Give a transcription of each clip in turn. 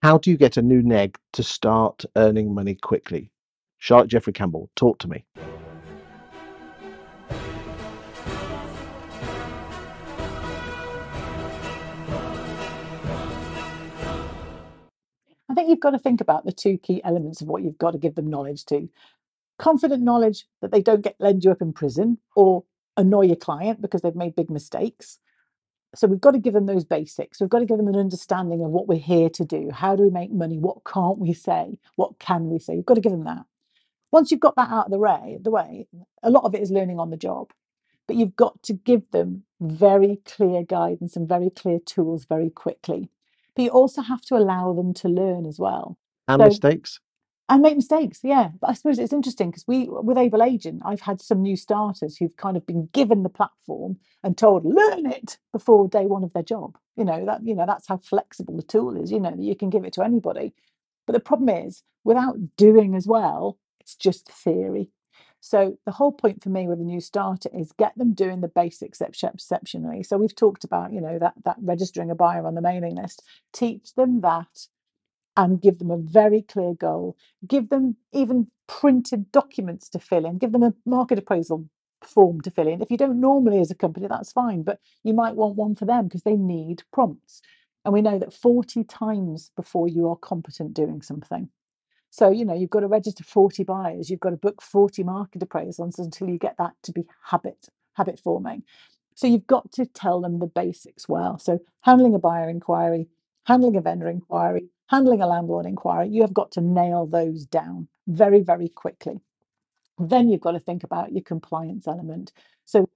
How do you get a new neg to start earning money quickly? Charlotte Jeffrey Campbell, talk to me. I think you've got to think about the two key elements of what you've got to give them knowledge to. Confident knowledge that they don't get lend you up in prison or annoy your client because they've made big mistakes. So we've got to give them those basics. We've got to give them an understanding of what we're here to do. How do we make money? What can't we say? What can we say? You've got to give them that. Once you've got that out of the way, the way, a lot of it is learning on the job. But you've got to give them very clear guidance and very clear tools very quickly. But you also have to allow them to learn as well. And So- mistakes? And make mistakes yeah. But i suppose it's interesting because we with able agent i've had some new starters who've kind of been given the platform and told learn it before day one of their job. You know that you know that's how flexible the tool is you know that you can give it to anybody. But the problem is without doing as well it's just theory. So the whole point for me with a new starter is get them doing the basics exceptionally. So we've talked about you know that that registering a buyer on the mailing list. Teach them that and give them a very clear goal. Give them even printed documents to fill in. Give them a market appraisal form to fill in. If you don't normally as a company, that's fine, but you might want one for them because they need prompts. And we know that 40 times before you are competent doing something. So, you know, you've got to register 40 buyers, you've got to book 40 market appraisals until you get that to be habit, habit forming. So you've got to tell them the basics well. So handling a buyer inquiry, handling a vendor inquiry, handling a landlord inquiry, you have got to nail those down very, very quickly. Then you've got to think about your compliance element. So,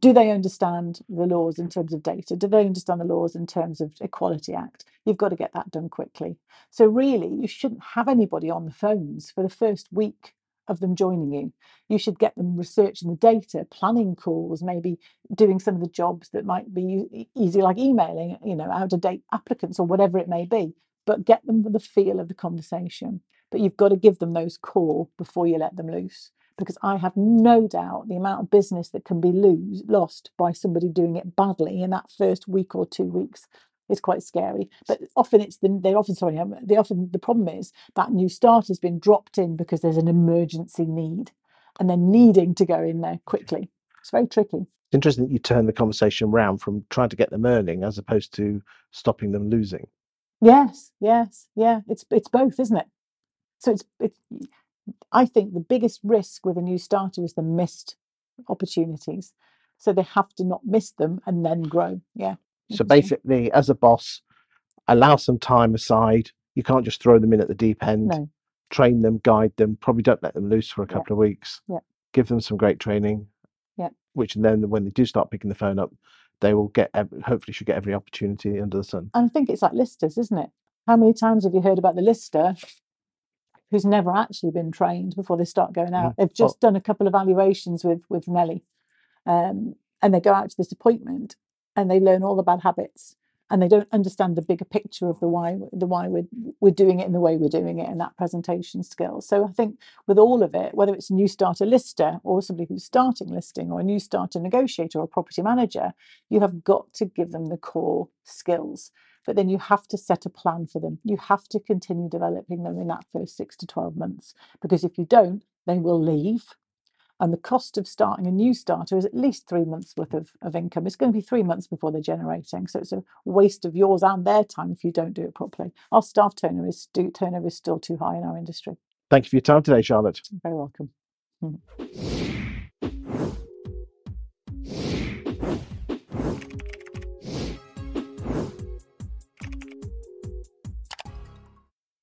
do they understand the laws in terms of data? Do they understand the laws in terms of Equality Act? You've got to get that done quickly. So, really, you shouldn't have anybody on the phones for the first week of them joining you. You should get them researching the data, planning calls, maybe doing some of the jobs that might be easy, like emailing, you know, out of date applicants or whatever it may be. But get them the feel of the conversation. But you've got to give them those core before you let them loose. Because I have no doubt the amount of business that can be lose, lost by somebody doing it badly in that first week or two weeks is quite scary. But often it's the they often sorry um, they often the problem is that new start has been dropped in because there's an emergency need, and they're needing to go in there quickly. It's very tricky. It's interesting that you turn the conversation round from trying to get them earning as opposed to stopping them losing. Yes, yes, yeah. It's it's both, isn't it? So it's it's. I think the biggest risk with a new starter is the missed opportunities. So they have to not miss them and then grow. Yeah. So basically, as a boss, allow some time aside. You can't just throw them in at the deep end. No. Train them, guide them. Probably don't let them loose for a Yeah. couple of weeks. Yeah. Give them some great training. Yeah. Which then, when they do start picking the phone up, they will get. Hopefully, should get every opportunity under the sun. And I think it's like listers, isn't it? How many times have you heard about the lister who's never actually been trained before they start going out? Mhm. They've Well- just done a couple of evaluations with with Nelly, um, and they go out to this appointment and they learn all the bad habits, and they don't understand the bigger picture of the why the why we're we're doing it in the way we're doing it and that presentation skill. So I think with all of it, whether it's a new starter lister or somebody who's starting listing or a new starter negotiator or a property manager, you have got to give them the core skills but then you have to set a plan for them. You have to continue developing them in that first six to 12 months because if you don't, they will leave. And the cost of starting a new starter is at least three months worth of, of income. It's going to be three months before they're generating. So it's a waste of yours and their time if you don't do it properly. Our staff turnover is, turnover is still too high in our industry. Thank you for your time today, Charlotte. You're very welcome. Mm-hmm.